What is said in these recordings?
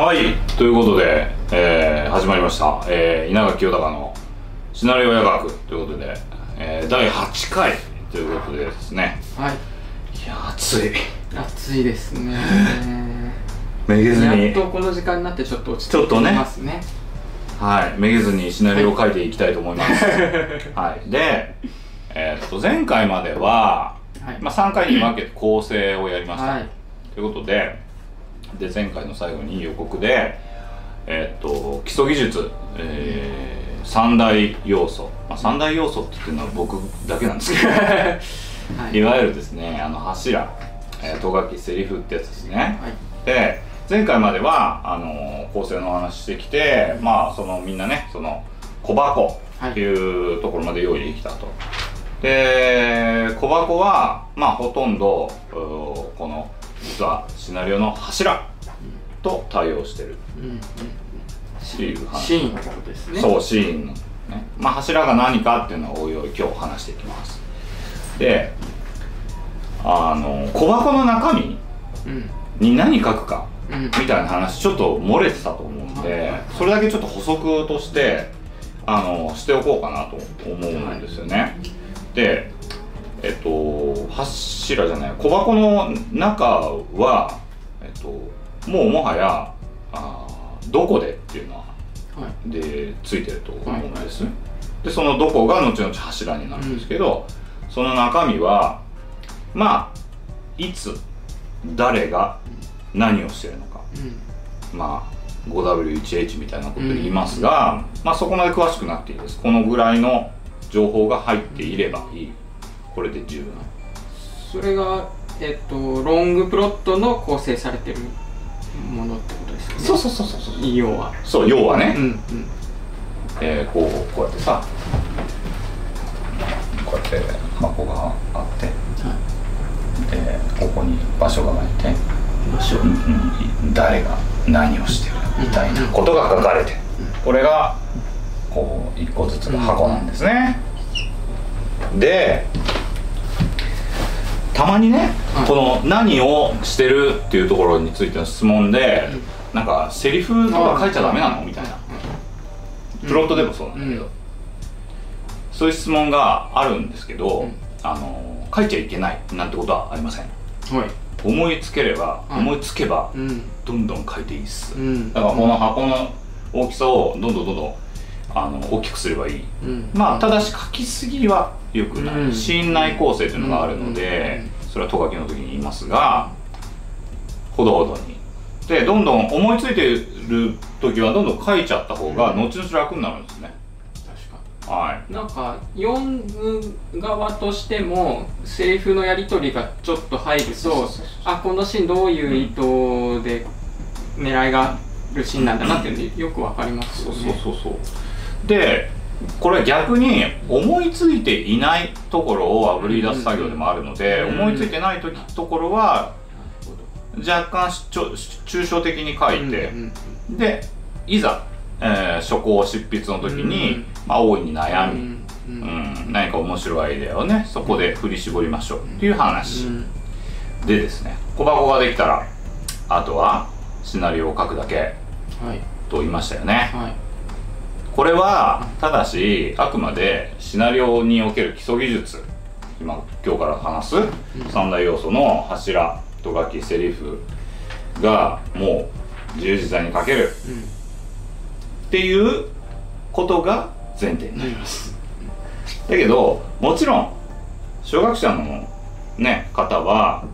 はいということで、えー始まりました、えー稲垣清隆のシナリオ夜学ということで、えー第8回ということでですね。はい。いや暑い。暑いですね。めげずに。やっとこの時間になってちょっと落ち着いてきますね。はいめげずにシナリオを書いていきたいと思います。はい。でえーっと前回までは、はい。まあ、3回に分けて構成をやりました、はい。ということでで前回の最後に予告でえーっと基礎技術、えー三大要素、まあ、三大要素って言ってるのは僕だけなんですけど。はい。いわゆるですねあの柱、えー、とがきセリフってやつですね、はい。で前回まではあの構成の話してきてまあそのみんなねその小箱っていうところまで用意できたと、で小箱はまあほとんどこの実はシナリオの柱と対応してる。っていう話シーン。のことですね。そうシーンのね。まあ柱が何かっていうのをおいおい今日話していきます。であの小箱の中身うん。に何書くかうん。みたいな話ちょっと漏れてたと思うんはいでそれだけちょっと補足としてあのしておこうかなと思うんですよね、でえっと柱じゃない小箱の中はえっともうもはやあーどこでっていうのははい。でついてると思うんです、はい。でそのどこが後々柱になるんですけど、その中身はまあいつ誰が何をしてるのか。うん。まあ 5W1H みたいなこと言いますが、まあそこまで詳しくなっていいです。このぐらいの情報が入っていればいいこれで十分それがえっとロングプロットの構成されてるものってことですよね。そうそうそうそうそう。要は。そう要はね、うんうん。えーこうこうやってさ。こうやって箱があって。はでここに場所があって。い場所。うん誰が何をしてるみたいなことが書かれてる。これがこう一個ずつの箱なんですね。でたまにねはい。この何をしてるっていうところについての質問でなんかセリフとか書いちゃダメなの？みたいな。プロットでもそうなんだけど、うん。そういう質問があるんですけど、うん。あの書いちゃいけないなんてことはありません。はい。思いつければ、はい。思いつけばうん。どんどん書いていいっす、うん。だからこの箱の大きさをどんどんどんどんあの大きくすればいい。うん。まあただし書きすぎは良くない、うん。信内構成というのがあるので、それはト書きの時に言いますがほどほどに。でどんどん思いついてる時はどんどん書いちゃった方が後々楽になるんですね。確かはい。なんか読む側としてもセリフのやり取りがちょっと入るとそうそうそうあこのシーンどういう意図で狙いがあるシーンなんだなっていうのよくわかりますそうよね。そうそうそうでこれ逆に思いついていないところをあぶり出す作業でもあるので、うん思いついてない時ところは若干抽象的に書いて、でいざ、えー初稿執筆の時に、うんまあ、大いに悩み、うん何か面白いアイデアをねそこで振り絞りましょうっていう話、うん。でですね小箱ができたらあとはシナリオを書くだけはい。と言いましたよね、はいこれはただしあくまでシナリオにおける基礎技術。今今日から話す三大要素の柱と書きセリフがもう自由自在に書ける。っていうことが前提になります、だけどもちろん小学者のね方は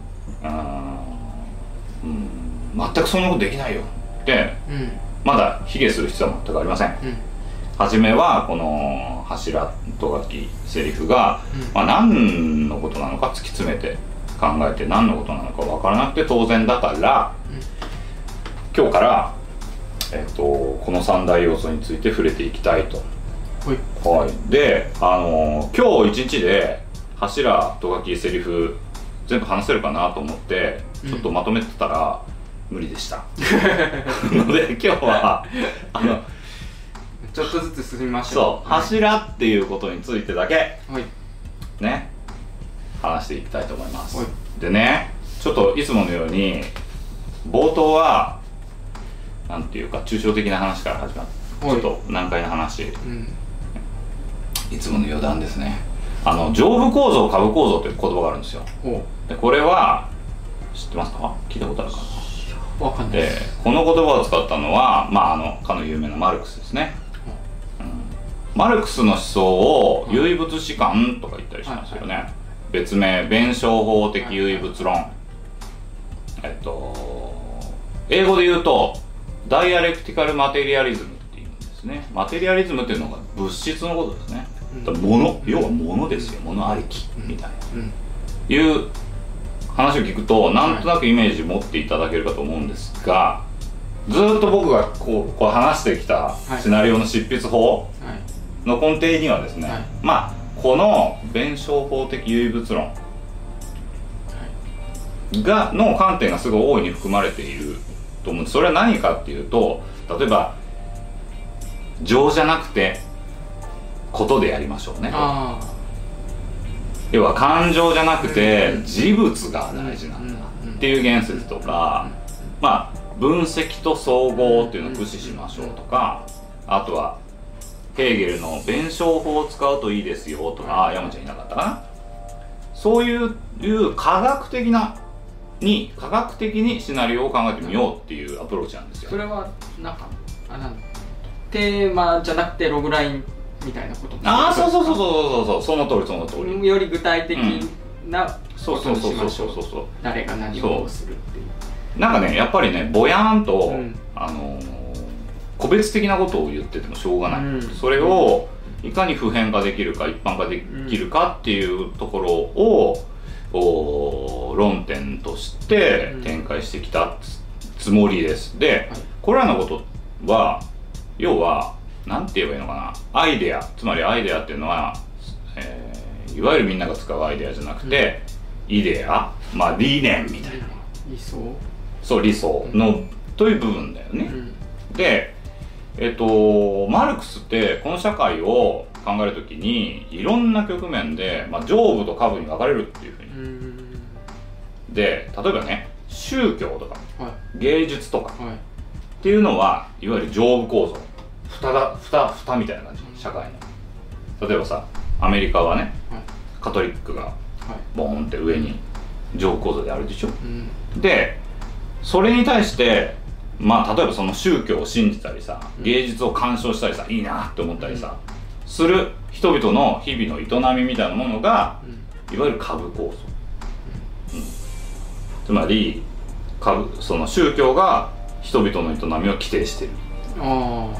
うん全くそんなことできないよってうん。うんまだ卑下する必要は全くありません初めはこの柱と書きセリフが、うん。まあ、何のことなのか突き詰めて考えて何のことなのか分からなくて当然だから、今日から、えっとこの三大要素について触れていきたいと。はい。はい、で、あの今日一日で柱と書きセリフ全部話せるかなと思ってちょっとまとめてたら、無理でした。ので今日はあのちょっとずつ進みましょそう柱っていうことについてだけ。はい。ね。話していきたいと思います、はい。でねちょっといつものように冒頭はなんていうか抽象的な話から始まる。ちはい。ょっと難解な話。うん。いつもの余談ですね。あの上部構造下部構造という言葉があるんですよ。ほでこれは知ってますか？聞いたことあるかな？うわかんないでこの言葉を使ったのはまああのかの有名なマルクスですね、うんマルクスの思想を唯物史観とか言ったりしますよね、別名弁証法的唯物論、えっと英語で言うとダイアレクティカルマテリアリズムっていうんですね。マテリアリズムっていうのが物質のことですね、だから物要は物ですよ。物ありきみたいな、うんいう話を聞くとなんとなくイメージ持っていただけるかと思うんですがずーっと僕がこうこう話してきたはい。シナリオの執筆法はいの根底にはですね、はい。まあこの弁証法的唯物論がの観点がすごい大いに含まれていると思うんです。それは何かっていうと例えば情じゃなくてことでやりましょうね。あ要は感情じゃなくてうん事物が大事なんだっていう言説とかまあ分析と総合っていうのを駆使しましょうとかあとはヘーゲルの弁証法を使うといいですよとかあ山ちゃんいなかったかな。そういういう科学的なに科学的にシナリオを考えてみようっていうアプローチなんですよ。それはなんかあなんテーマじゃなくてログラインみたいなことああそうそうそううそうそうそうその通りその通り。より具体的なそうそうそうそう。そう。誰が何をするっていう。なんかねやっぱりねぼやーんと、うん。あのー個別的なことを言っててもしょうがない、うん。それをいかに普遍化できるか一般化できるかっていうところを、おー論点として展開してきたつつもりです。で、はい。これらのことは要は何て言えばいいのかな。アイデア。つまりアイデアっていうのは、えーいわゆるみんなが使うアイデアじゃなくて、イデア。まあ理念みたいな。理想。そう理想の、という部分だよね、うん。でえっとマルクスってこの社会を考えるときにいろんな局面で、まあ、上部と下部に分かれるっていうふうに。うん。で例えばね宗教とかは芸術とかいはい。っていうのはいわゆる上部構造。蓋だ蓋蓋みたいな感じ。社会の。例えばさアメリカはねはい。カトリックがはい。ボーンって上に上部構造であるでしょ。うん。でそれに対してまあ例えばその宗教を信じたりさ芸術を鑑賞したりさいいなって思ったりさする人々の日々の営みみたいなものがうん。いわゆる株構造、うん。つまり株その宗教が人々の営みを規定してる。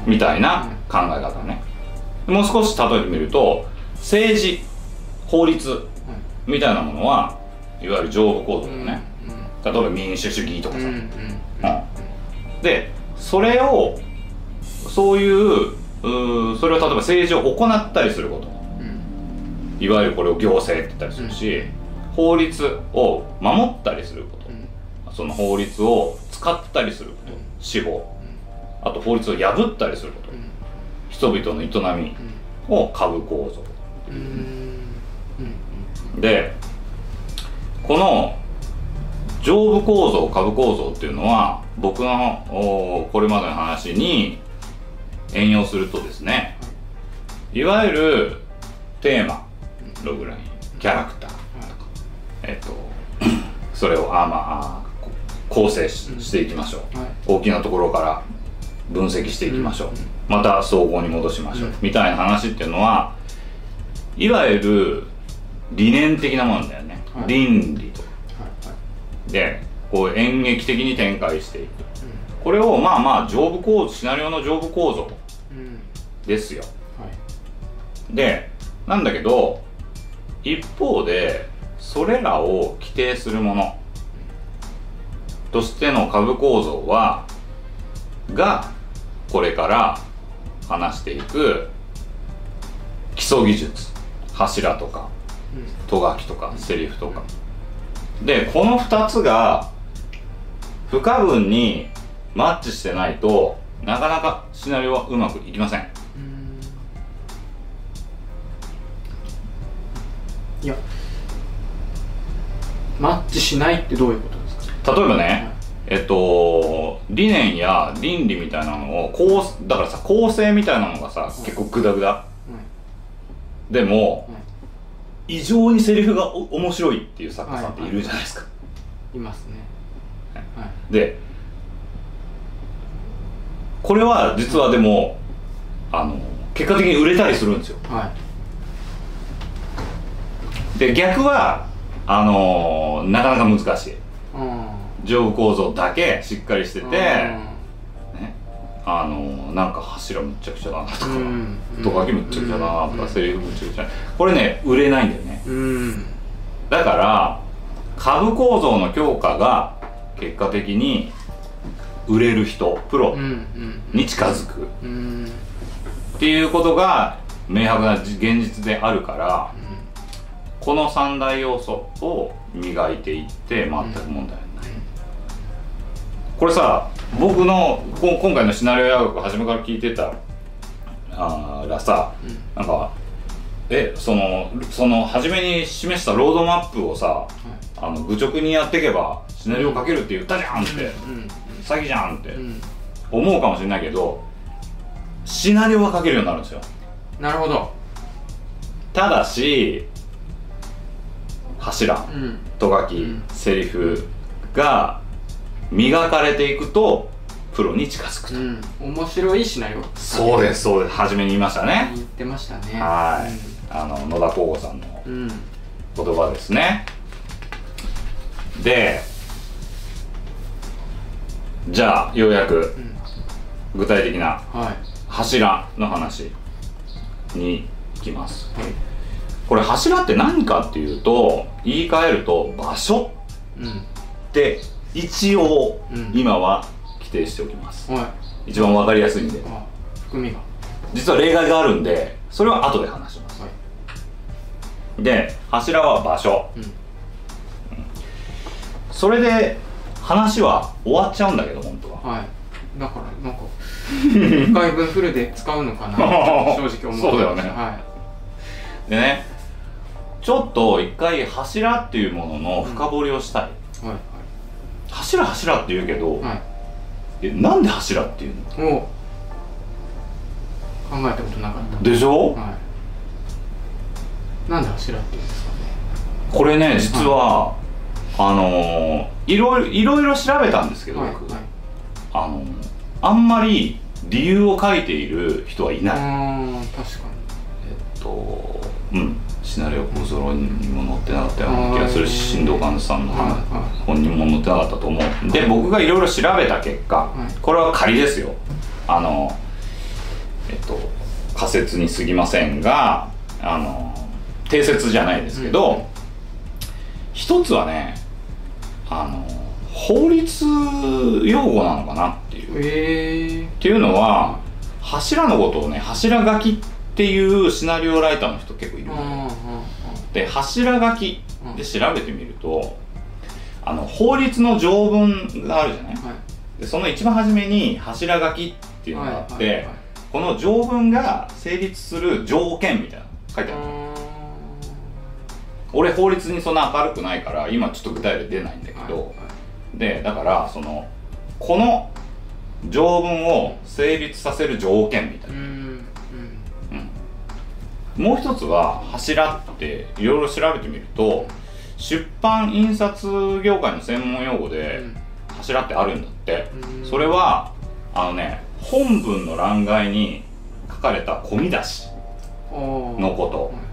みたいな考え方ね。もう少し例えてみると政治法律みたいなものはいわゆる上部構造だよね、例えば民主主義とかさ、うんでそれをそういううーそれを例えば政治を行ったりすること。うん。いわゆるこれを行政って言ったりするし、法律を守ったりすること、うん。その法律を使ったりすること、うん。司法。あと法律を破ったりすること、うん。人々の営みを株構造。うん。うん。でこの上部構造下部構造っていうのは僕のおこれまでの話に援用するとですねいわゆるテーマログラインキャラクターえっと それをあまあこ構成ししていきましょう。はい。大きなところから分析していきましょう、うんまた総合に戻しましょう、うん。みたいな話っていうのはいわゆる理念的なものだよね、はい。倫理。とはい。はい。でこう演劇的に展開していく。これをまあまあ上部構造シナリオの上部構造うん。うんですよ。はい。でなんだけど一方でそれらを規定するものとしての株構造はがこれから話していく基礎技術。柱とかト書きとかセリフとか。でこの2つが不可分にマッチしてないとなかなかシナリオはうまくいきません。うん。いやマッチしないってどういうことですか？例えばねえっと理念や倫理みたいなのをこうだからさ構成みたいなのがさ結構グダグダ。でも異常にセリフがお面白いっていう作家さんっているじゃないですか、いますねはい。でこれは実はでもあの結果的に売れたりするんですよ。はい。で逆はあのなかなか難しい。うん。上部構造だけしっかりしてて、うん。ね、あのなんか柱むっちゃくちゃだなとか、うん。とかきむっちゃくちゃだなとか、うん。セリフむっちゃくちゃこれね売れないんだよね。うん。だから株構造の強化が結果的に売れる人プロに近づく。うん。っていうことが明白な現実であるからこの三大要素を磨いていって全く問題ない、これさ僕のこ今回のシナリオや学初めから聞いてたあーらさ、うん。なんかえそのその初めに示したロードマップをさあの愚直にやっていけばシナリオ書けるって言ったじゃんって、うん。詐欺じゃんって。うん。思うかもしれないけどシナリオは書けるようになるんですよ。なるほど。ただし柱うん。と書き、うん。セリフが磨かれていくとプロに近づくと、うん。面白いシナリオ。そうですそうです。初めに言いましたね。言ってましたね。はい。あの野田光吾さんの言葉ですね。でじゃあようやくうん具体的なはい。柱の話に行きます。はい。これ柱って何かっていうと言い換えると場所うんって一応うん。今は規定しておきます。はい。一番わかりやすいんで。あ含みが。実は例外があるんでそれは後で話します。はい。で柱は場所。うん。それで話は終わっちゃうんだけど本当は。はい。だからなんか一回分フルで使うのかな 正直思ってましたそうだよね。はでねちょっと一回柱っていうものの深掘りをしたい、いはい。柱柱って言うけど、はい。えなんで柱っていうの？考えたことなかった。でしょ、はい。なんで柱っていうんですかね。これね実は、あのーいろいろいろいろ調べたんですけど、はい僕。はい。あのーあんまり理由を書いている人はいない、確かえっとうん。シナリオ構造論にも載ってなかったような気がするし新藤寛さんの本にも載ってなかったと思うで僕がいろいろ調べた結果、い。これは仮ですよ。あのえっと仮説に過ぎませんがあの定説じゃないですけど、うん。一つはねあの法律用語なのかなっていう。ええっていうのは柱のことをね柱書きっていうシナリオライターの人結構いるー、ので柱書きで調べてみるとあの法律の条文があるじゃない？あはい。でその一番初めに柱書きっていうのがあって、この条文が成立する条件みたいなの書いてある俺法律にそんな明るくないから今ちょっと具体例出ないんだけど、はいはい。でだからそのこの条文を成立させる条件みたいな、うんうん。うん。もう一つは柱っていろいろ調べてみると出版印刷業界の専門用語で柱ってあるんだって、うん。それはあのね本文の欄外に書かれた込み出しのこと。はい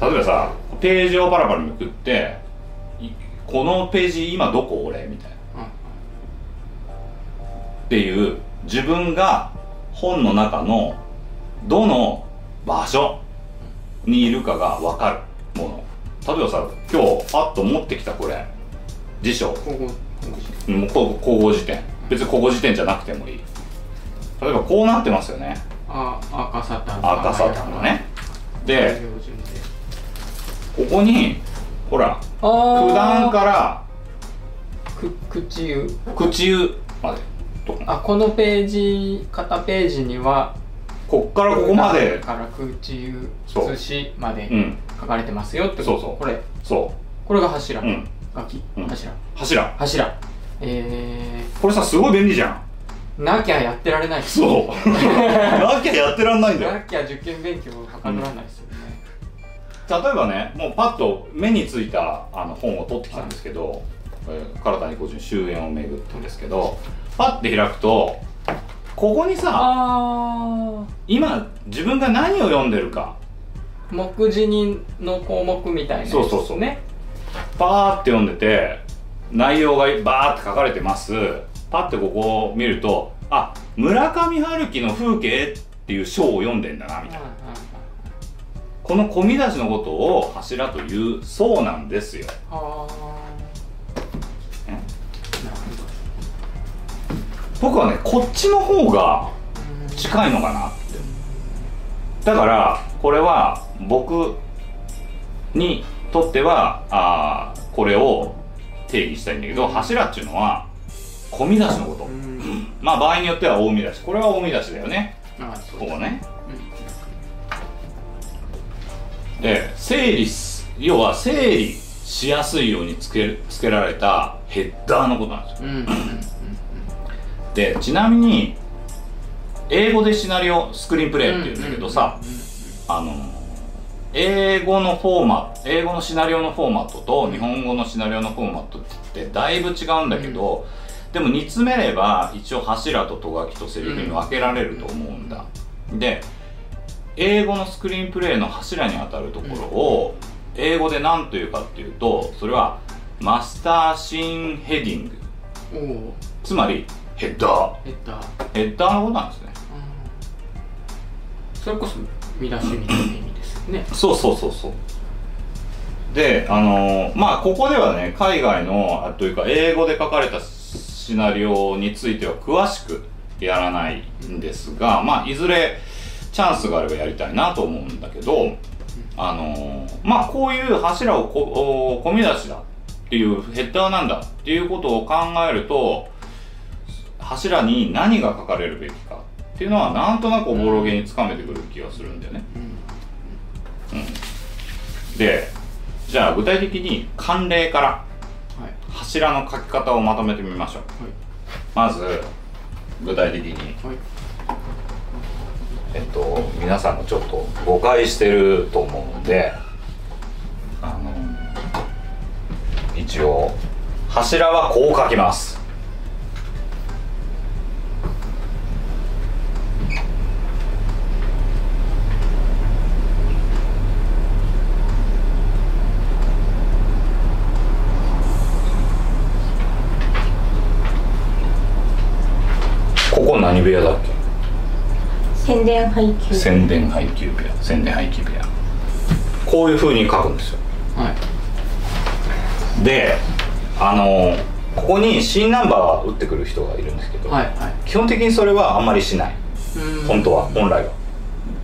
例えばさページをパラパラめくってこのページ今どこ俺みたいな。はいっていう自分が本の中のどの場所にいるかが分かるもの。例えばさ今日パッと持ってきたこれ辞書。ここもうこう口語辞典別に口語辞典じゃなくてもいい例えばこうなってますよねあ赤サタン赤サタンがねでここにほら九段からく口湯。口湯まで。とあこのページ片ページにはこっからここまで。から口湯寿司までうん。書かれてますよってこと。そうそう。これ。そこれが柱。ううん。書きうん。柱。柱。柱。えこれさすごい便利じゃん。ー、なきゃやってられない。そう。なきゃやってらんないんだよ。なきゃ受験勉強はかどらないですよね、例えばねもうパッと目についたあの本を取ってきたんですけど「えー唐谷個人終焉をめぐって」んですけどパッて開くとここにさあ今自分が何を読んでるか。ー目次にの項目みたいなやつそうそうそう。ねパーって読んでて内容がバーって書かれてます。パッてここを見るとあ村上春樹の風景っていう章を読んでんだなみたいなこの込み出しのことを柱というそうなんですよ。僕はねこっちの方が近いのかなって。だからこれは僕にとってはあーこれを定義したいんだけど柱っていうのは込み出しのこと。うん。まあ場合によっては大見出し。これは大見出しだよね。ここねで整理す要は整理しやすいようにつけるつけられたヘッダーのことなんですよ。んうんうんでちなみに英語でシナリオスクリーンプレイっていうんだけどさ、あの英語のフォーマット英語のシナリオのフォーマットと日本語のシナリオのフォーマットってだいぶ違うんだけど、でも煮詰めれば一応柱ととがきとセリフに分けられると思うんだ、で英語のスクリーンプレイの柱にあたるところを英語で何というかっていうとそれはマスターシーンヘディング。つまりヘッダー。ヘッダー。ヘッダーのことなんですね。それこそ見出しみたいな意味ですよね。そうそうそうそう。であのーまあここではね海外のあというか英語で書かれたシナリオについては詳しくやらないんですがまあいずれチャンスがあればやりたいなと思うんだけどあのーまあこういう柱をこお込み出しだっていうヘッダーなんだっていうことを考えると柱に何が書かれるべきかっていうのはなんとなくおぼろげにつかめてくる気がするんだよね。でじゃあ具体的に慣例からはい。柱の書き方をまとめてみましょう。まず具体的に。はいえっと皆さんがちょっと誤解してると思うのであの一応柱はこう書きます。ここ何部屋だっけ？宣伝配給宣伝配給部屋。宣伝配給部屋。こういう風に書くんですよ。はい。であのここに新ナンバー打ってくる人がいるんですけど、はいはい。基本的にそれはあんまりしない。うん。本当は本来は。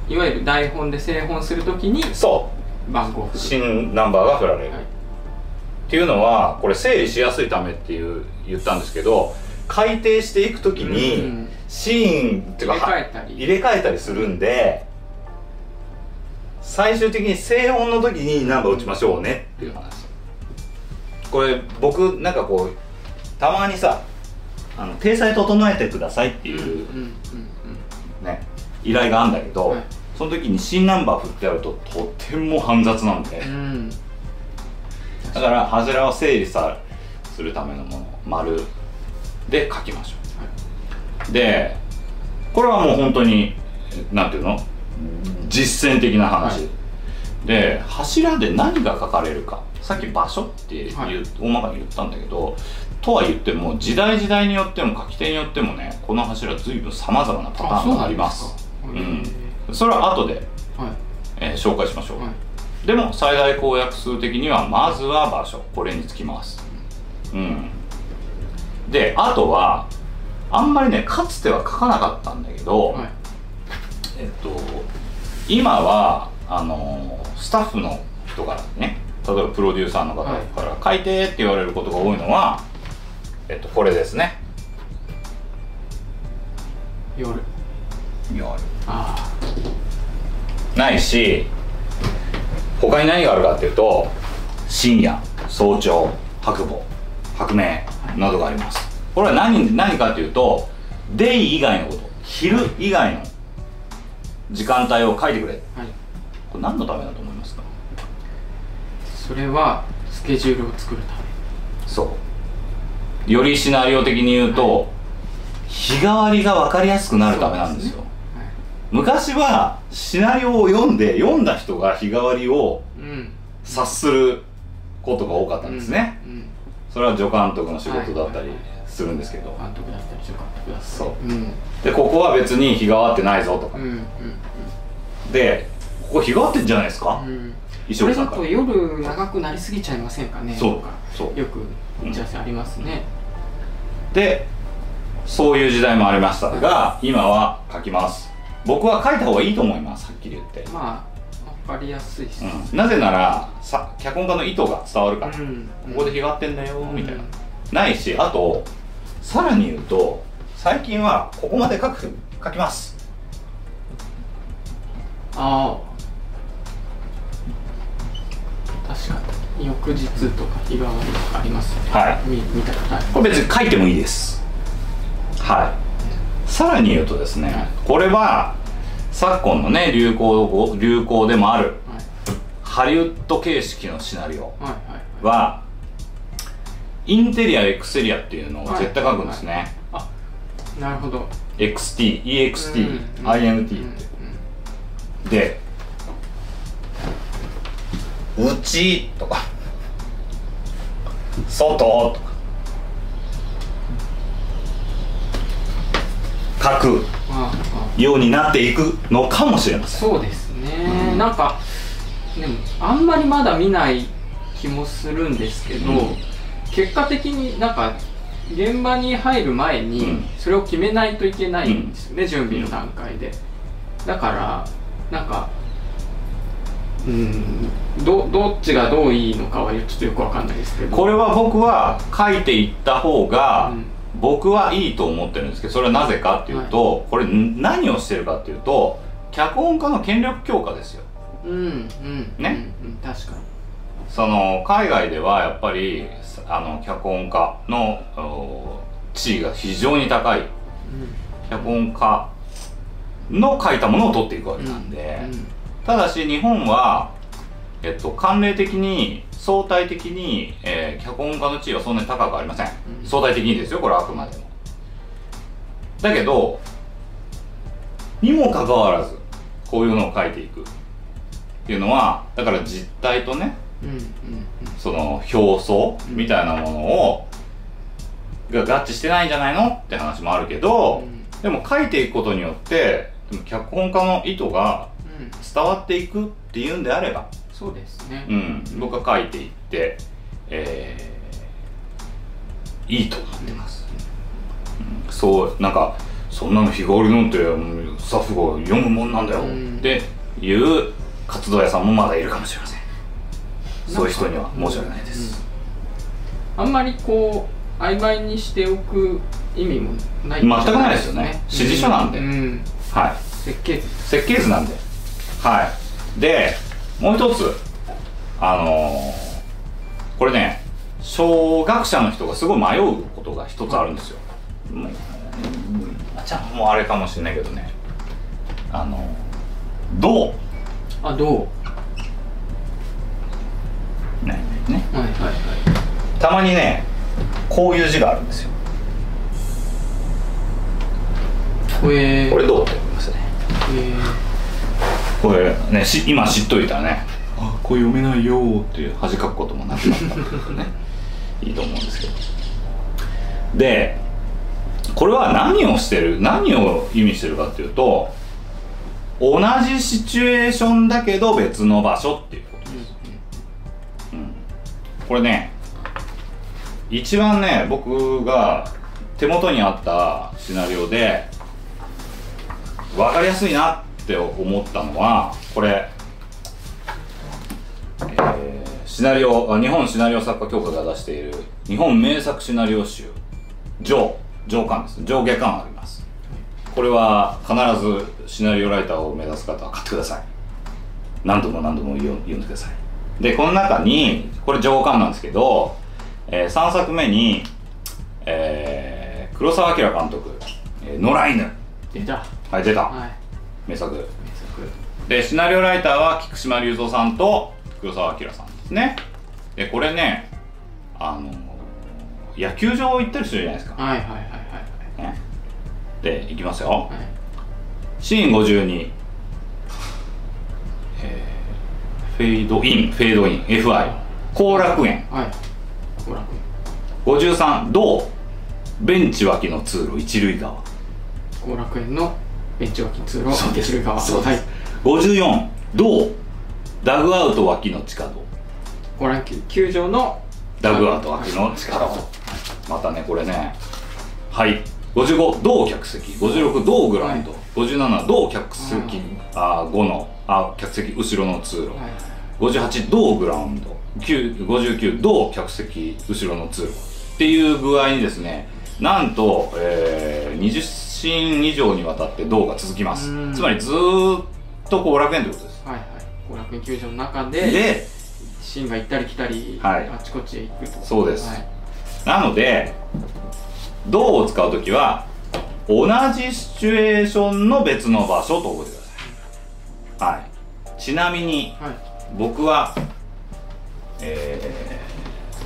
いわゆる台本で製本するときにそ番号をう振る。新ナンバーが振られる、はい。っていうのはこれ整理しやすいためっていう言ったんですけど改訂していくときうにん。シーンっていうか入れ替えたり。入れ替えたりするんで最終的に静音の時にナンバー打ちましょうねっていう話。これ僕なんかこうたまにさあの体裁整えてくださいっていう、うん。うん。うん。ね依頼があるんだけど、はい。その時に新ナンバー振ってやるととても煩雑なんで、うん。うんだから柱を整理さするためのもの丸で書きましょう、でこれはもう本当になんていうの？実践的な話、はい。で柱で何が書かれるか。さっき場所って言う、はい。大まかに言ったんだけどとは言っても時代時代によっても書き手によってもねこの柱随分さまざまなパターンがあります。そうん。それは後で、はい。えー紹介しましょう、はい。でも最大公約数的にはまずは場所。これにつきます。うんであとはあんまりねかつては書かなかったんだけど、はい。えっと今はあのスタッフの人からね例えばプロデューサーの方はい。から書いてって言われることが多いのは、えっと、これですね。夜。夜。あないし他に何があるかっていうと深夜早朝白母白明などがあります。これは何何かっていうとデイ以外のこと昼以外の時間帯を書いてくれ。はい。これ何のためだと思いますか？それはスケジュールを作るため。そう。よりシナリオ的に言うと、日替わりが分かりやすくなるためなんですよ。そうはい。昔はシナリオを読んで読んだ人が日替わりをうん。察することが多かったんですね、うんうんそれは助監督の仕事だったりはいするんですけど、監督だったり助監督だったり。そう。うん。でここは別に日替わってないぞとか、うんうんでここ日替わってんじゃないですか、うん。うん石それだと夜長くなりすぎちゃいませんかね？そう。とかそう。よく打ち合わせありますね、でそういう時代もありましたが今は書きます。僕は書いた方がいいと思いますはっきり言って、まあわかりやすいうん、なぜならさ脚本家の意図が伝わるから、うん。ここで日がってんだよみたいな、うんないしあとさらに言うと最近はここまで書く書きます。ああ確かに。翌日とか日替わりとかありますね。はい。み見たことあるこれ別に書いてもいいです。はい。さらに言うとですねこれは昨今のね流行語流行でもあるはい。ハリウッド形式のシナリオはいはいはインテリアエクステリアっていうのを絶対書くんですね、あなるほど。XT、EXT、うん INT って、うん。でうちとか外とか書くようになっていくのかもしれません。そうですね、うん。なんかでもあんまりまだ見ない気もするんですけど、うん。結果的になんか現場に入る前うにん。それを決めないといけないんですよね、準備の段階で。だからなんかうんどどっちがどういいのかはちょっとよくわかんないですけど。これは僕は書いていった方がうん僕はいいと思ってるんですけどそれはなぜかっていうと、これ何をしてるかっていうと脚本家の権力強化ですよ。うんうんね？うんうん、確かに。その海外ではやっぱりあの脚本家のお地位が非常に高い脚本家の書いたものを取っていくわけなんで、うん。ただし日本は、えっと、慣例的に相対的に、えー脚本家の地位はそんなに高くありません、うん。相対的にですよこれはあくまでも。だけどにもかかわらずこういうのを書いていく。っていうのはだから実態とねうんうんうん。その表層みたいなものをが合致してないんじゃないの？って話もあるけど、うん。でも書いていくことによってでも脚本家の意図がうん。伝わっていくっていうんであれば、そうですね。うん、僕は書いていって、えーいいと思ってます、うん。そうなんかそんなの日替わりなんてうんスタッフが読むもんなんだよ。うん。っていう活動屋さんもまだいるかもしれません。そういう人には申し訳ないです、あんまりこう曖昧にしておく意味もない。全くないですよね。指示書なんで。うん。はい。設計図。設計図なんで。はい。でもう一つあのーこれね小学者の人がすごい迷うことが一つあるんですよ。もうあちゃんもうあれかもしれないけどね。あのどあどう？ねね。うはいはいはい。たまにねこういう字があるんですよ。これ。どうって思いますね。えこれねし今知っといたらね。あこれ読めないよーっていう恥かくこともなくなったね。いいと思うんですけど。でこれは何をしてる何を意味してるかっていうと同じシチュエーションだけど別の場所っていうことです、うん、これね一番ね僕が手元にあったシナリオで分かりやすいなって思ったのはこれ、えーシナリオあ日本シナリオ作家協会が出している日本名作シナリオ集上上巻です。上下巻あります。これは必ずシナリオライターを目指す方は買ってください。何度も何度も言う言うんでください。でこの中にこれ上巻なんですけど、え3作目に、えー黒澤明監督「えー野良犬。出た」はい出た。はい名作。名作でシナリオライターは菊島隆三さんと黒澤明さんですね。でこれねあの野球場行ったりするじゃないですか、はいはいはいはいね、でいきますよ。はい。はいシーン52、えーフェードインフェードイン FI 後楽園。はい。後楽53銅ベンチ脇の通路一塁側。園後楽園のベンチ脇通路そうです。一塁側。そうです。はい。54銅ダグアウト脇の地下道後楽園球場のダグアウト脇の地下道またねこれね。はい。55同客席？56同グラウンド、57同客席、あー5のあ客席後ろの通路、はい。58同グラウンド？9 59同客席？後ろの通路。っていう具合にですねなんと、えー20シーン以上にわたって銅が続きます。うん。つまりずーっと後楽園ということです。はいはい。後楽園球場の中ででシーンが行ったり来たり、はい。あちこちへ行くと。そうです。はい。なので銅を使う時は同じシチュエーションの別の場所と覚えてください。はい。ちなみにはい。僕はえー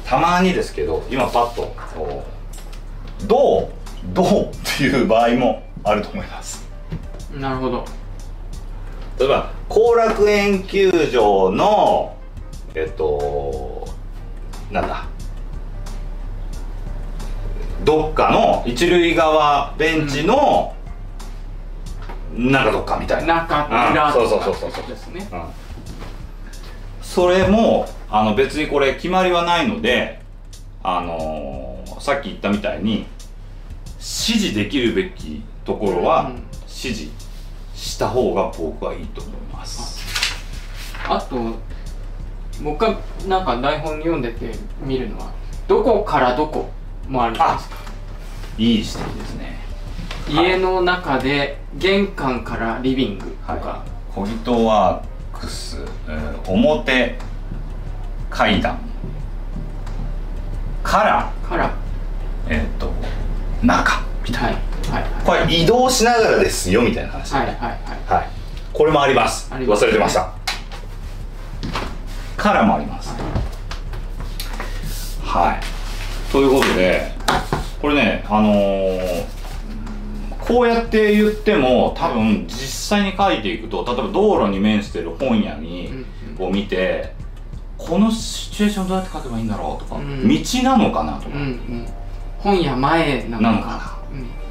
たまにですけど今パッとこうどう？っていう場合もあると思います。なるほど。例えば後楽園球場のえっとなんだ？どっかの一塁側ベンチの、なんかどっかみたいな。中あ裏そうそうそうそうとかですね。うん。それもあの別にこれ決まりはないのであのーさっき言ったみたいに指示できるべきところはうん。指示した方が僕はいいと思います、あと僕はなんか台本読んでて見るのはどこからどこもあるじゃないですか？いい指摘ですね。家の中で玄関からリビングとか、はい。コギトワークス、えー表階段からから。えっ、と中みたいはいはいなこれ移動しながらですよみたいな話。はいはいはい。はい、これもあります。忘れてました。からもあります。はい。ということでこれねあのーこうやって言っても多分実際に書いていくと例えば道路に面してる本屋にうんうん。こう見てこのシチュエーションどうやって書けばいいんだろうとか、うん。道なのかなとか、本屋前なのか。なのか。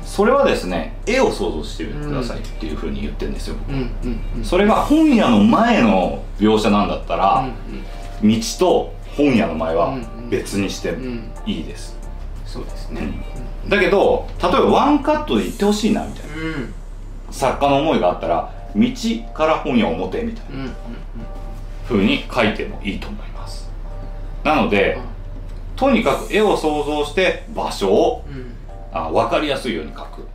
それはですね絵を想像してくださいっていうふうに言ってるんですよ、うんうんうんうん。それが本屋の前の描写なんだったら、うん道と本屋の前はうんうん。別にしてうんうんいいです、そうですね。だけど例えばワンカットで言ってほしいなみたいな。うん。うん作家の思いがあったら道から本屋表みたいなうんうに書いてもいいと思います。なのでとにかく絵を想像して場所をうん。うんあ分かりやすいように書く。っ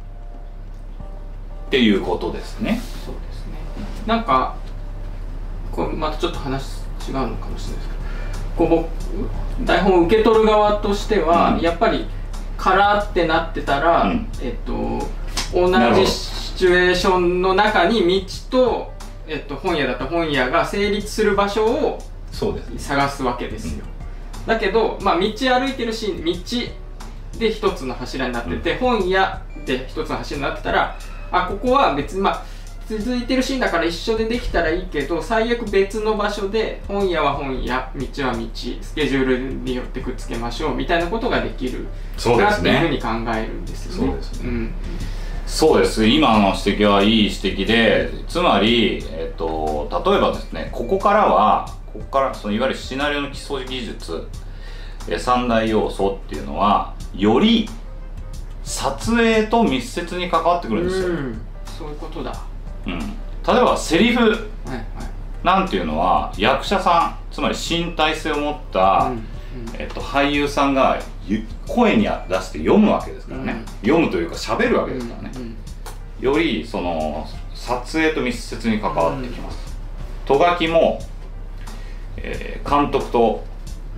ていうことですね。そうですね。なんかこうまたちょっと話違うのかもしれないですけどこう僕台本を受け取る側としては、うん。やっぱり「から」ってなってたら、うん。えっと同じシチュエーションの中に道と、えっと、本屋だったら本屋が成立する場所を探すわけですよ、だけど、まあ、道歩いてるシーン道で一つの柱になってて、本屋で一つの柱になってたらあここは別にまあ続いてるシーンだから一緒でできたらいいけど最悪別の場所で本屋は本屋道は道スケジュールによってくっつけましょうみたいなことができる。なっていうふうねに考えるんですよね。そうですうです。今の指摘はいい指摘でつまり、えっと例えばですねここからはここからそのいわゆるシナリオの基礎技術え三大要素っていうのはより撮影と密接に関わってくるんですよ、うん。そういうことだ。はうん、例えばセリフ。いはい。なんていうのは役者さんつまり身体性を持った、うんえっと、俳優さんがゆ声に出して読むわけですからね、うん。読むというか喋るわうんけですからね、うんよりその撮影と密接に関わってきます、とがきも、えー監督と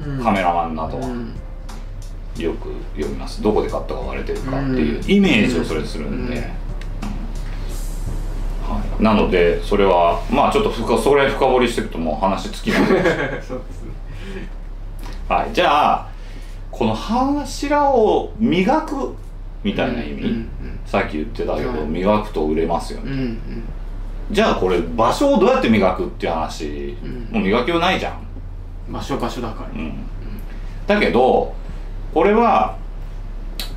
うん。カメラマンなどは、うん。よく読みます。どこでカットが割れてるかっていううん。イメージをそれするんで、はい、なのでそれはまあちょっと深それ深掘りしていくともう話尽きない。そうですね。はい、じゃあこの柱を磨くみたいな意味、うん。さっき言ってたけど、はい。磨くと売れますよね、うんうんじゃあこれ場所をどうやって磨くっていう話、うん。もう磨きようないじゃん、うん場所場所だから。うん、だけどこれは、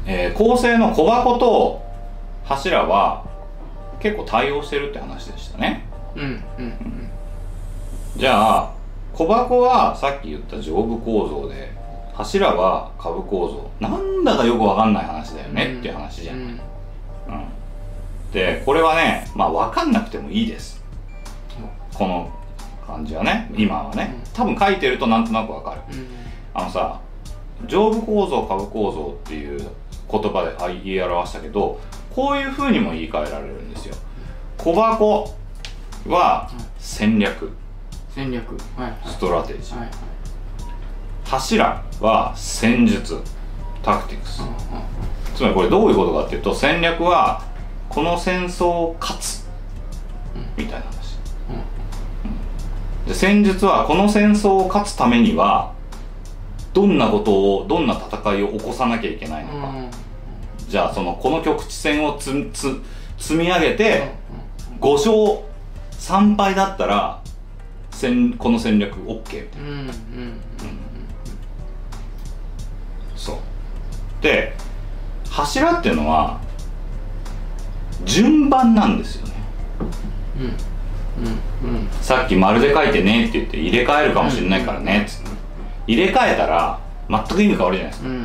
えー構成の小箱と柱は結構対応してるって話でしたね。うんうんうん。じゃあ小箱はさっき言った上部構造で柱は下部構造。なんだかよくわかんない話だよねっていう話じゃん、うんうんでこれはねまあ分かんなくてもいいです。この感じはね今はね。多分書いてるとなんとなく分かる。うん。あのさ上部構造下部構造っていう言葉であ言い表したけどこういう風にも言い換えられるんですよ。小箱は戦略。戦略。はいはい。ストラテジー。はいはい。柱は戦術。タクティクス。うんうん。つまりこれどういうことかっていうと戦略はこの戦争を勝つ。みたいな話。で戦術はこの戦争を勝つためにはどんなことをどんな戦いを起こさなきゃいけないのか、うん。じゃあそのこの局地戦をつつ積み上げて5勝3敗だったら戦この戦略 OK みたいなうん。うん。そう。で柱っていうのは順番なんですよね。うん。うん。うん。さっき丸で書いてねって言って入れ替えるかもしれないからね。っつって入れ替えたら全く意味変わるじゃないですか。うん。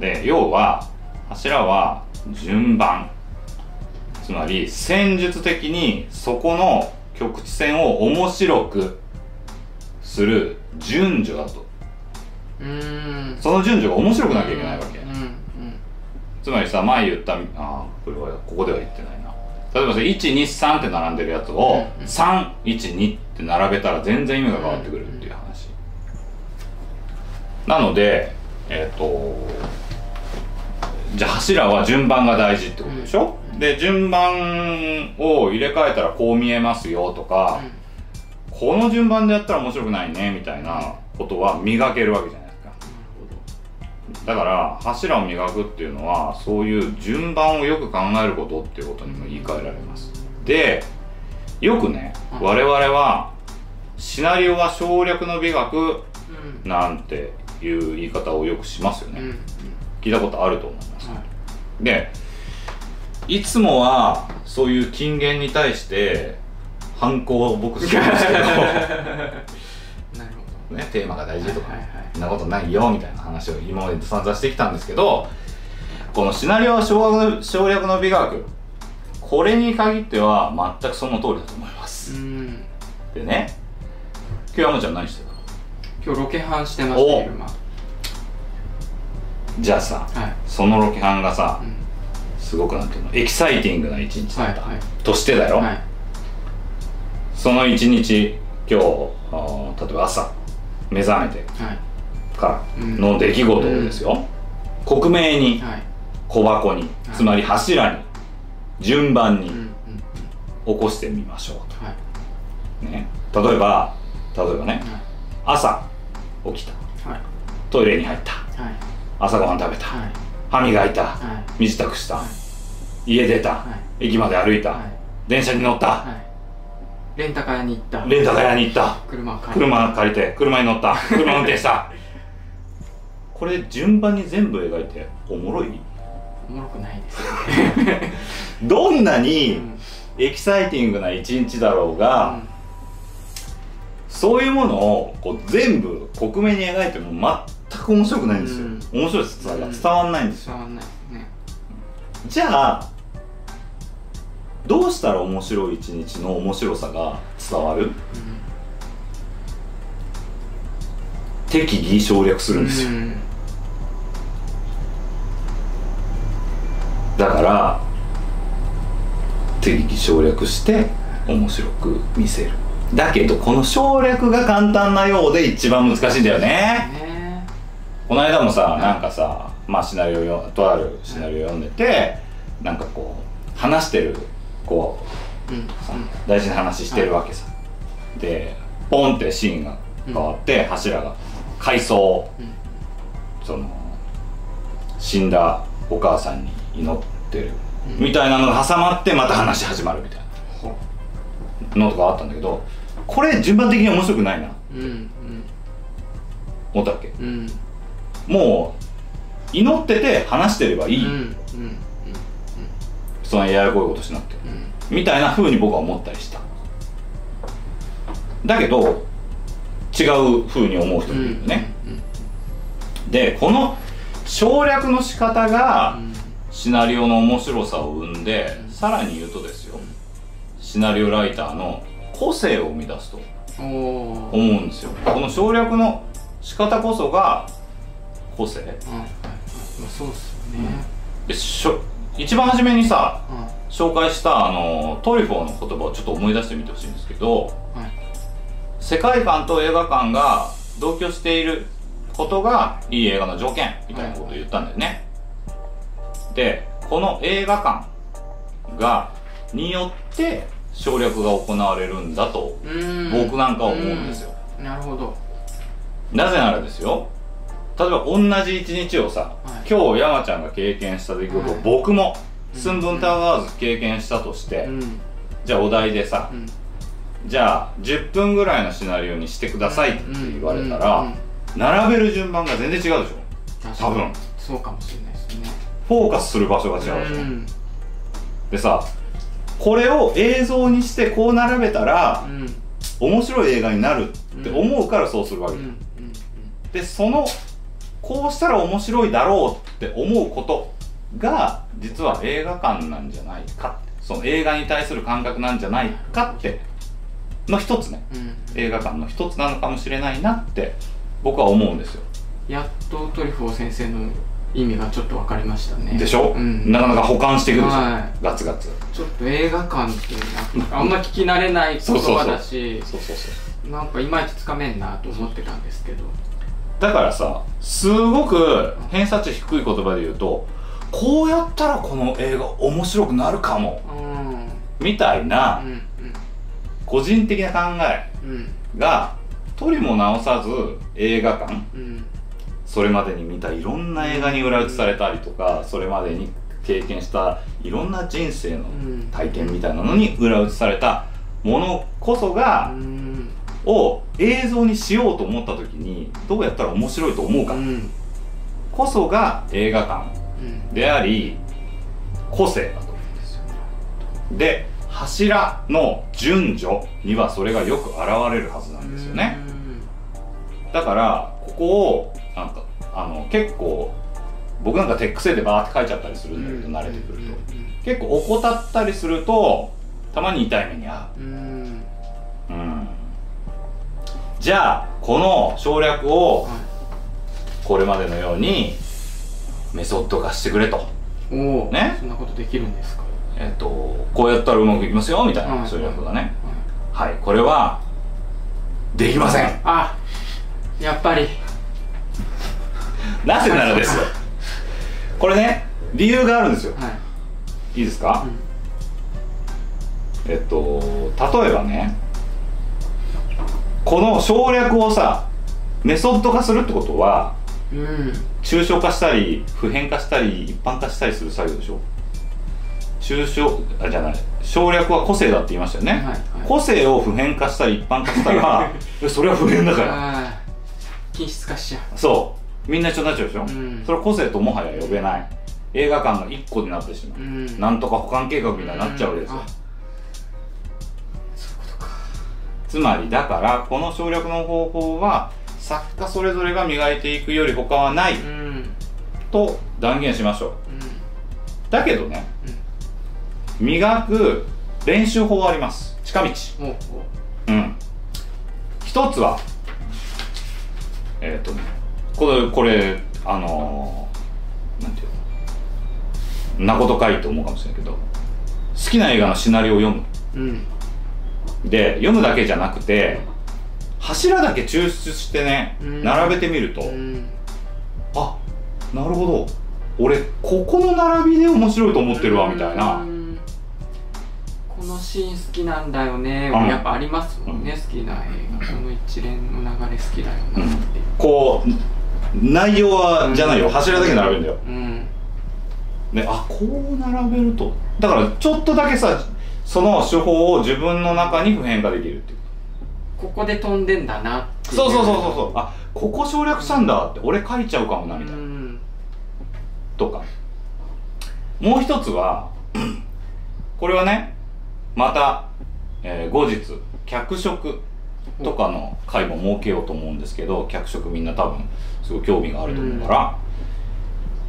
で要は柱は順番。つまり戦術的にそこの局地戦を面白くする順序だと。うん。その順序が面白くなきゃいけないわけ、うん。うん。つまりさ前言ったああこれはここでは言ってないな。例えばさ123って並んでるやつをうん312って並べたら全然意味が変わってくるっていう話。なのでえっ、とじゃあ柱は順番が大事ってことでしょ、で順番を入れ替えたらこう見えますよとか、この順番でやったら面白くないねみたいなことは磨けるわけじゃないだから柱を磨くっていうのはそういう順番をよく考えることっていうことにも言い換えられます。でよくねうん。我々はシナリオは省略の美学うん。なんていう言い方をよくしますよね、聞いたことあると思います。はい。でいつもはそういう金言に対して反抗を僕するんですけど ね、テーマが大事とか、そんなことないよみたいな話を今まで散々してきたんですけどこのシナリオは省略の省略の美学これに限っては全くその通りだと思いまどす、うん。でね今日山ちゃん何してた今日ロケハンしてましたお昼間。じゃあさはい。そのロケハンがさうん。すごくなんていうの？エキサイティングな一日だった、はいはい。としてだよ、はい。その一日今日例えば朝目覚めてはい。からの出来事をですよ、克明にはい。小箱につまり柱に順番に起こしてみましょうはい。と、ね、例えば例えばねはい。朝起きた。はい。トイレに入った。はい。朝ごはん食べた、はい。歯磨いた、はい。身支度した、はい。家出た、は駅まで歩いた、はい。電車に乗った、はいレンタカーに行った。レンタカー屋に行った。車を借り車借りて車に乗った。車運転した。これ順番に全部描いておもろい？おもろくないです。ねどんなうにん。エキサイティングな一日だろうが、そういうものをこう全部克明に描いても全く面白くないんですよ、面白い伝わんないんですよ、伝わんない。ですね。じゃあどうしたら面白い一日の面白さが伝わる？適宜省略するんですよ、うん。だから適宜省略して面白く見せる。だけどこの省略が簡単なようで一番難しいんだよね。ね。この間もさなんかさまあシナリオよとあるシナリオ読んでてなんかこう話してるこううんさ大事な話してるわけさ、でポンってシーンが変わって、柱が回想、うんその死んだお母さんに祈ってる、うん。みたいなのが挟まってまた話始まるみたいほな。のとかあったんだけどこれ順番的に面白くないなうんうん。思ったわけ。うん。もう祈ってて話してればいい、そんなややこいことしなくてうん。みたいな風に僕は思ったりした。だけど違う風に思う人もいるよね、でこの省略の仕方がシナリオの面白さを生んで、さらに言うとですよ。シナリオライターの個性を生み出すと思うんですよ。この省略の仕方こそが個性。はいはいはい。まあそうっすよね。でしょ一番初めにさは紹介したあのトリフォーの言葉をちょっと思い出してみてほしいんですけどいはい。世界観と映画館が同居していることがいい映画の条件みたいなことを言ったんだよね、でこの映画館がによって省略が行われるんだとうん。僕なんかは思うんですよ、うん。なるほど。なぜならですよ例えば同じ一日をさ、はい。今日山ちゃんが経験した出来事をはい。僕も寸分たがわず経験したとして、うん。じゃあお題でさ、うん。じゃあ10分ぐらいのシナリオにしてくださいって言われたら、並べる順番が全然違うでしょ。多分。そうかもしれないですね。フォーカスする場所が違うでしょ、うん。でさこれを映像にしてこう並べたらうん。面白い映画になるって思うからそうするわけ、うん。うん。でそのこうしたら面白いだろうって思うことが実は映画館なんじゃないか。その映画に対する感覚なんじゃないかって。の一つね。うん。うん映画館の一つなのかもしれないなって僕は思うんですよ。やっとトリュフォー先生の意味がちょっと分かりましたね。でしょ、うん、なかなか保管していくでしょ、はガツガツ。ちょっと映画館っていうなんかあんま聞き慣れない言葉だしそうそうそう。なんかいまいちつかめんなと思ってたんですけどだからさすごく偏差値低い言葉で言うとこうやったらこの映画面白くなるかも。うん。うんみたいなうん個人的な考えうん。がとりも直さず映画館うん。それまでに見たいろんな映画に裏打ちされたりとかそれまでに経験したいろんな人生のうん。体験みたいなのに裏打ちされたものこそがうんを映像にしようと思った時にどうやったら面白いと思うか。うんこそが映画館うん。であり個性。だと思うんですよで柱の順序にはそれがよく現れるはずなんですよね。だからここをなんかあの結構僕なんかテックセイでバーって書いちゃったりするんだけど慣れてくると。結構怠ったりするとたまに痛い目に遭う。んうん。ううんじゃあこの省略をはこれまでのようにメソッド化してくれと。いおおね？そんなことできるんですか？えっ、とこうやったらうまくいきますよみたいはない。省略がね。はい。はいこれはできません。あやっぱり。なぜならです。よこれね理由があるんですよ。はい。いいですか、えっと例えばねこの省略をさメソッド化するってことはうん。抽象化したり普遍化したり一般化したりする作業でしょ？抽象あじゃない。省略は個性だって言いましたよね、はいはい。個性を普遍化したり一般化したら えそれは普遍だから。均質化しちゃそう。みんな一緒になっちゃうでしょ、うん。それは個性ともはや呼べない。映画館が一個になってしまう、ううん。なんとか保管計画みたいになっちゃうわけですよ、んつまりだからこの省略の方法は作家それぞれが磨いていくより他はないうん。と断言しましょう。うん。だけどね、磨く練習法はあります。近道。うん。一つはえっ、とねこれこれあのーなんていうの？なことかいと思うかもしれないけど好きな映画のシナリオを読む。うんで読むだけじゃなくて柱だけ抽出してね、うん。並べてみると、うん。あなるほど。俺ここの並びで面白いと思ってるわみたいな。うんこのシーン好きなんだよね、うん。やっぱありますもんね、うん。好きな映画。この一連の流れ好きだよなって。こう内容はじゃないよ。柱だけ並べるんだよ。うん。であこう並べると。だからちょっとだけさその手法を自分の中に普遍化できるっていう。ここで飛んでんだなってそうそうそうそうそう。あここ省略したんだって俺書いちゃうかもなみたいな、ん。とか。もう一つは これはねまた、えー後日脚色とかの回も設けようと思うんですけど脚色みんな多分すごい興味があると思うから、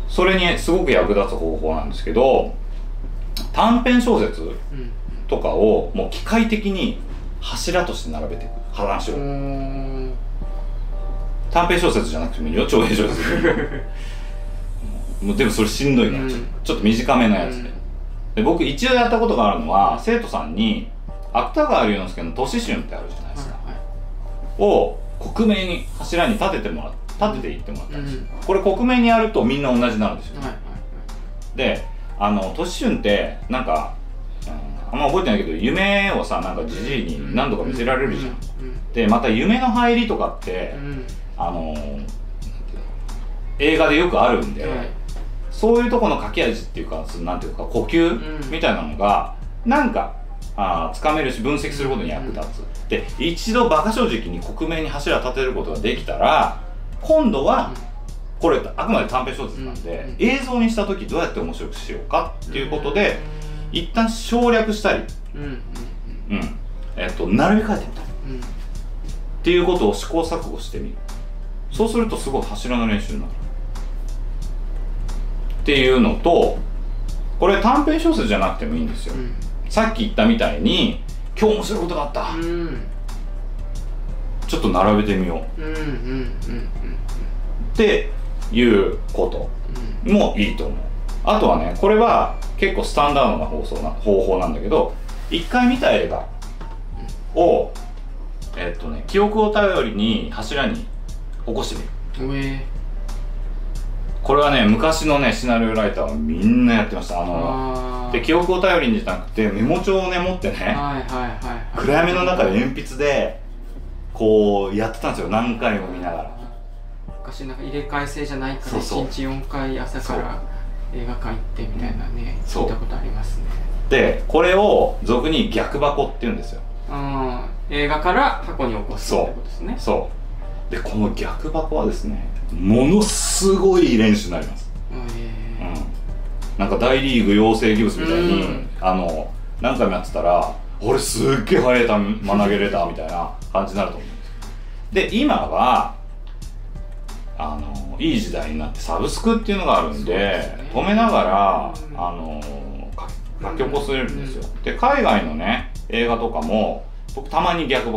それにすごく役立つ方法なんですけど短編小説。うんとかをもう機械的に柱として並べていく話を、短編小説じゃなくてもいいよ長編小説。で もうでもそれしんどいな、うん。ちょっと短めのやつで,、で僕一度やったことがあるのは生徒さんに芥川龍之介の「都市春」ってあるじゃないですか、はいを克明に柱に立ててもら立てていってもらったんですよ、うん。これ克明にやるとみんな同じになるんですよ、はいはいであの都市春ってなんか、うんあんま覚えてないけど夢をさなんかじじいに何度か見せられるじゃん、うんでまた夢の入りとかって、うん。あの映画でよくあるんで、そういうとこの書き味っていうかなんていうか呼吸、うん。みたいなのがなんかあかめるし分析することに役立つ、で一度馬鹿正直に克明に柱立てることができたら今度は、これあくまで短編小説なんで、うん映像にした時どうやって面白くしようかっていうことで、一旦省略したり、うんうんうん。えっと並び替えてみたり。うん。うんっていうことを試行錯誤してみる。そうするとすごい柱の練習になる。っていうのとこれ短編小説じゃなくてもいいんですよ、うん。さっき言ったみたいに今日面白いことがあった、うん。ちょっと並べてみよう。うんうんうんうん。っていうこともいいと思うあとはねこれは結構スタンダードな放送な方法なんだけど一回見た映画をえっとね記憶を頼りに柱に起こしてみる。これはね昔のねシナリオライターはみんなやってました。あー。ので記憶を頼りにじゃなくてメモ帳をね持ってねはいはいはいはい。暗闇の中で鉛筆でこうやってたんですよ。何回も見ながら。昔なんか入れ替え制じゃないからそうそう。1日4回朝から映画館行ってみたいなねそう。聞いたことありますね。でこれを俗に逆箱って言うんですよ。うん映画から箱に起こすってことですね。そう。でこの逆箱はですねものすごい練習になります。うんうえん。なんか大リーグ養成ギブスみたいに、うん。あの何回もやってたら俺すっげえ速い球学げれたみたいな感じになると思うんですで今はあのいい時代になってサブスクっていうのがあるんでね。止めながらうん。あの書書き起こせるんですよ、で海外のね映画とかも僕たまに逆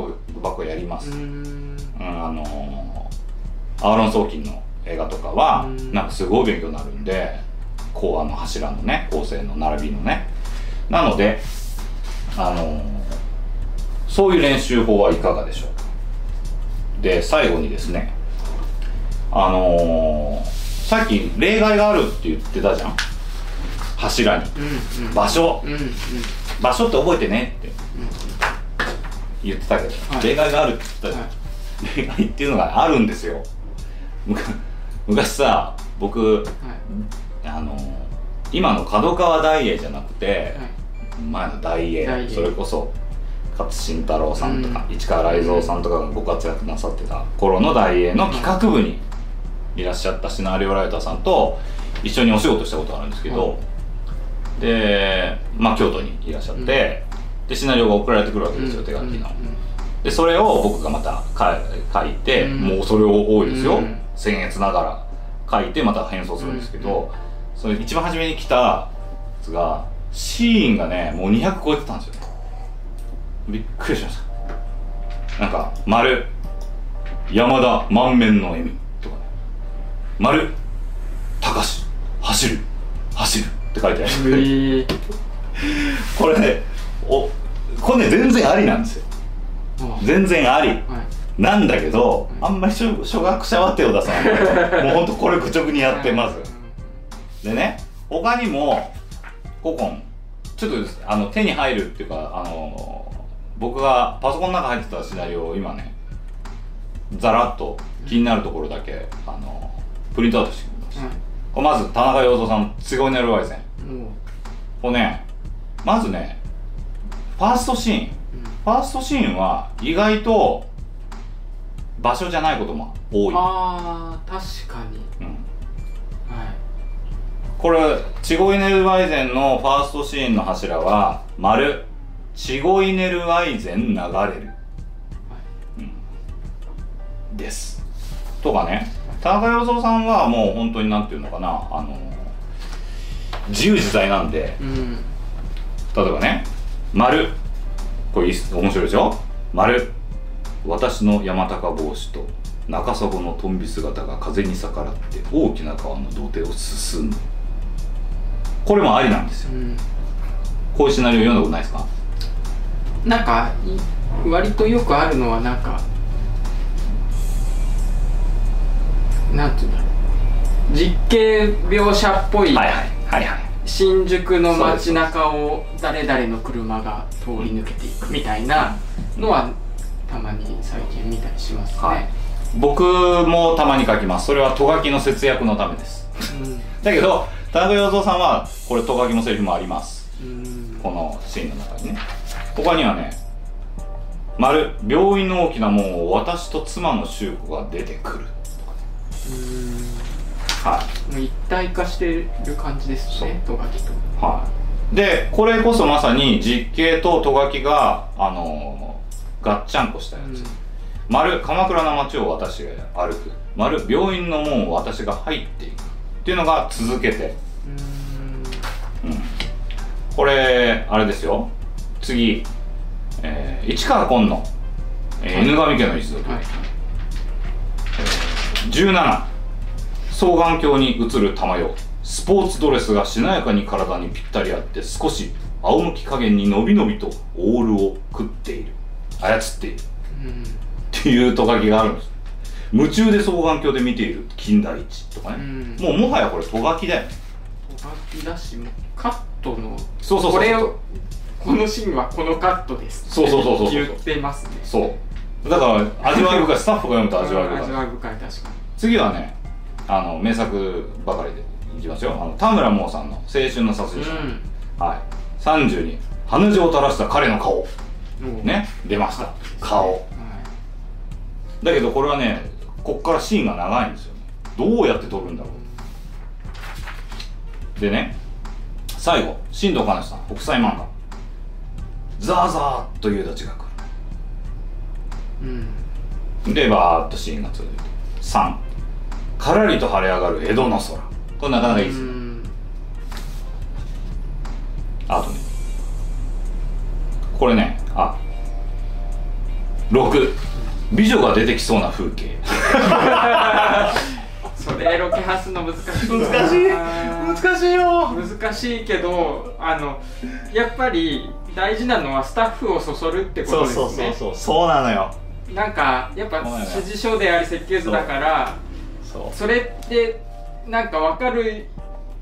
箱やります、ーうーん。うん、あのーアーロン・ソーキンの映画とかはうん。なんかすごい勉強になるんでこうあの柱のね構成の並びのね。なのであのーそういう練習法はいかがでしょうか。で最後にですねあのーさっき例外があるって言ってたじゃん。柱に。うんうん。場所。うんうん。場所って覚えてねって。言ってたけど、はい。例外があるって言ってたじゃん、例外っていうのがあるんですよ。昔さ僕はい。あの今の角川大英じゃなくて、はい。前の大英大英それこそ勝新太郎さんとか、うん。市川雷蔵さんとかがご活躍なさってた頃の大英の企画部にいらっしゃったシナリオライターさんと一緒にお仕事したことがあるんですけど、はいでまあ京都にいらっしゃって、うん。でシナリオが送られてくるわけですよ、うん。手書きの、でそれを僕がまたか書いて、うん。もうそれを多いですよ、うん。僭越ながら書いてまた変装するんですけど、それ一番初めに来たやつがシーンがねもう200超えてたんですよびっくりしました。なんか「丸。山田満面の笑み」とかね「丸高し走る走る」って書いてある。えー。これねおこれね全然ありなんですよ。あ全然あり。はい。なんだけどあんまり初初学者は手を出さない。もうほんとこれ愚直にやってまず。でね他にも古今ちょっとあの手に入るっていうかあの僕がパソコンの中入ってたシナリオを今ねざらっと気になるところだけあのプリントアウトしてみました、これまず田中洋三さん「ツゴイネルワイゼンうん。もう」これねまずねファーストシーン。ファーストシーンは意外と場所じゃないことも多い、ああ確かに。うん、はい。これチゴイネルワイゼンのファーストシーンの柱は丸チゴイネルワイゼン流れる、うん、です。とかね田中洋三さんはもう本当になんていうのかなあの自由自在なんでうん例えばね丸これ面白いでしょ丸私の山高帽子と中砂のトンビ姿が風に逆らって大きな川の土手を進む。これもありなんですよ。うん。こういうシナリオ読んだことないですか？なんかい割とよくあるのはなんかなんていうんだろう。実景描写っぽいはいはい。はいはい。新宿の街中を誰々の車が通り抜けていくみたいなのはたまに最近見たりしますね、はい。僕もたまに書きます。それはト書きの節約のためです。だけど田中洋三さんはこれト書きのセリフもあります。うん。うんこのシーンの中にね。他にはね「丸病院の大きな門を私と妻の修子が出てくる」はもう一体化してる感じですねトガキと。いはい。でこれこそまさに実景とト書きがあのーガッチャンコしたやつ、丸鎌倉の街を私が歩く。丸病院の門を私が入っていくっていうのが続けて。うん。うん。これあれですよ。次、えー市川紺の、えー犬神家の一族、はい17双眼鏡に映る玉よ。スポーツドレスがしなやかに体にぴったりあって少し仰向き加減にのびのびとオールを食っている。操っている。うんっていうと書きがあるんです。夢中で双眼鏡で見ている金田一とかね、うん。もうもはやこれと書きだよね。トガキだしもうカットのそうそうそうそう。これをこのシーンはこのカットです。そうそうそうそうそう。言ってますね。そうだから味わい深いスタッフが読むと味わい深い。味わい深い確かに。次はねあの名作ばかりでいきますよ。あの田村萌さんの「青春の殺人者」はい。32鼻血を垂らした彼の顔。う。んね出ました。顔。はだけどこれはねこっからシーンが長いんですよね。どうやって撮るんだろう。でね最後新藤兼さん国際漫画。ザーザーっと夕立が来いうん。るでバーッとシーンが続いて。3からりと晴れ上がる江戸の空。これなかなかいいです。ようん。あとね。これね。あ。6美女が出てきそうな風景。それロケハスの難しい難しい。難しいよ。難しいけどあのやっぱり大事なのはスタッフをそそるってことですね。そう。そうなのよなんかやっぱ指示書であり設計図だからそれってなんか分かる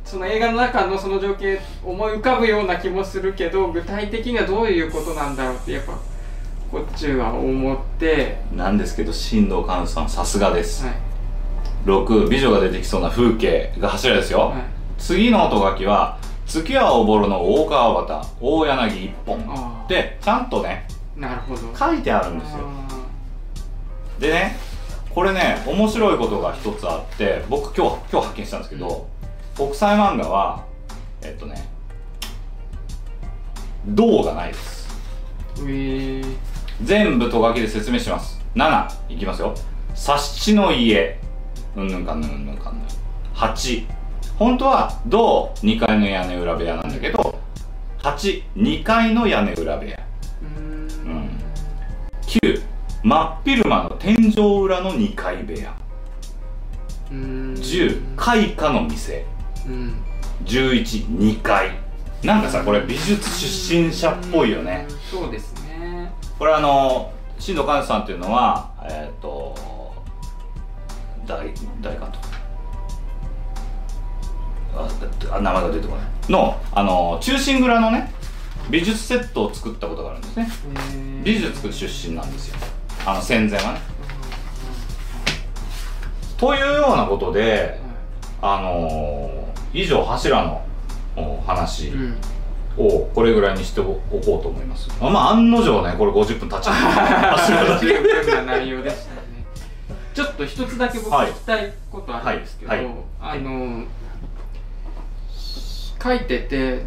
その映画の中のその情景思い浮かぶような気もするけど具体的にはどういうことなんだろうってやっぱこっちは思って、なんですけど新藤寛さんさすがです、はい。6美女が出てきそうな風景が柱ですよ、はい。次の音書きは月はおぼろの大川端大柳一本。でちゃんとねなるほど。書いてあるんですよ。あでねこれね面白いことが一つあって僕今日今日発見したんですけど、国際漫画はえっとね銅がないです。ーえー。全部と書きで説明します。7いきますよ。察しの家。うんぬんかんぬんうんぬんかんぬん。8本当は銅2階の屋根裏部屋なんだけど82階の屋根裏部屋。うーん。うん。9真っ昼間の天井裏の2階部屋。うーん。10開花の店。うん。112階。なんかさこれ美術出身者っぽいよね。そうですね。これあの新藤寛さんっていうのはえっ、と大大監督。ああ名前が出てこない。のあの忠臣蔵のね美術セットを作ったことがあるんですね。美術出身なんですよあの戦前はね。というようなことであの以上柱のお話うん。をこれぐらいにしておこうと思います、まあ案の定ねこれ50分経っちゃう。柱だけ十分な内容でしたね。ちょっと一つだけ僕はい。聞きたいことあるんですけど、はい。はい。あの書いてて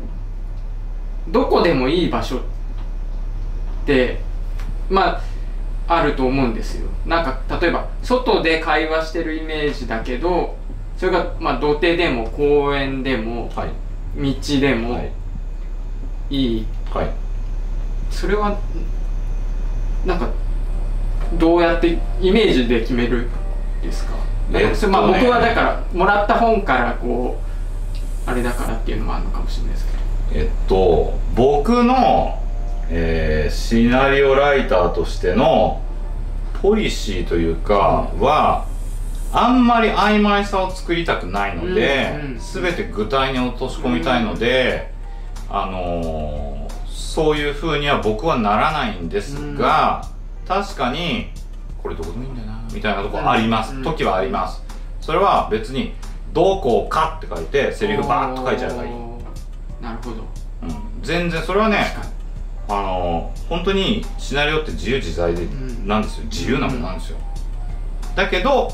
どこでもいい場所ってまああると思うんですよ。なんか例えば外で会話してるイメージだけどそれがまあ土手でも公園でもはい。道でもはい。いい。はい。それはなんかどうやってイメージで決めるんですか,、えっとね。まあ、僕はだからもらった本からこうあれだからっていうのもあるのかもしれないですけど。えっと僕の、えーシナリオライターとしてのポリシーというかは、あんまり曖昧さを作りたくないので、うんうん全て具体に落とし込みたいので、あのーそういう風には僕はならないんですが、確かにこれどこでもいいんだよなみたいなとこあります、うん時はあります。それは別に「どこか」って書いてセリフバーッと書いちゃえばいい、なるほど。うん、全然それはねあの本当にシナリオって自由自在でん。なんですよ。自由なものなんですよ、だけど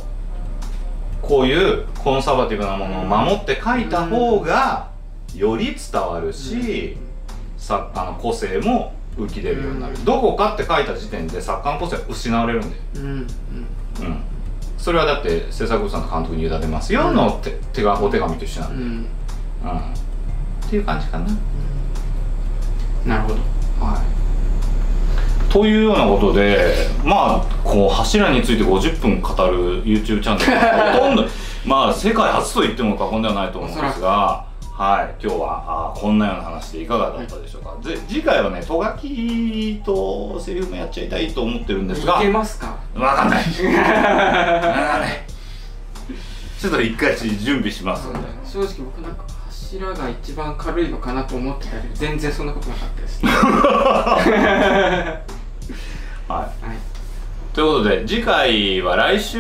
こういうコンサバティブなものを守って書いた方がより伝わるし、作家の個性も浮き出るようになる、うん。どこかって書いた時点で作家の個性は失われるんだよ、うん。うん。うん、それはだって制作部さんと監督に委ねますよの手手がお手紙と一緒なんで、うん。うん。っていう感じかな。なるほどはい、というようなことでまあこう柱について50分語る YouTube チャンネルはほとんど まあ世界初と言っても過言ではないと思うんですが。はい、今日はあーこんなような話でいかがだったでしょうか、で次回はねとがきとセリフもやっちゃいたいと思ってるんですがいけますか？わかんない。わかんない。ちょっと一回準備しますんで。正直僕なんか柱が一番軽いのかなと思ってたけど全然そんなことなかったです、はい。はい。ということで次回は来週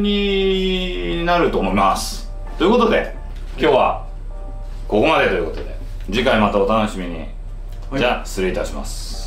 になると思います。ということで今日はここまでということで次回またお楽しみに、じゃあ失礼いたします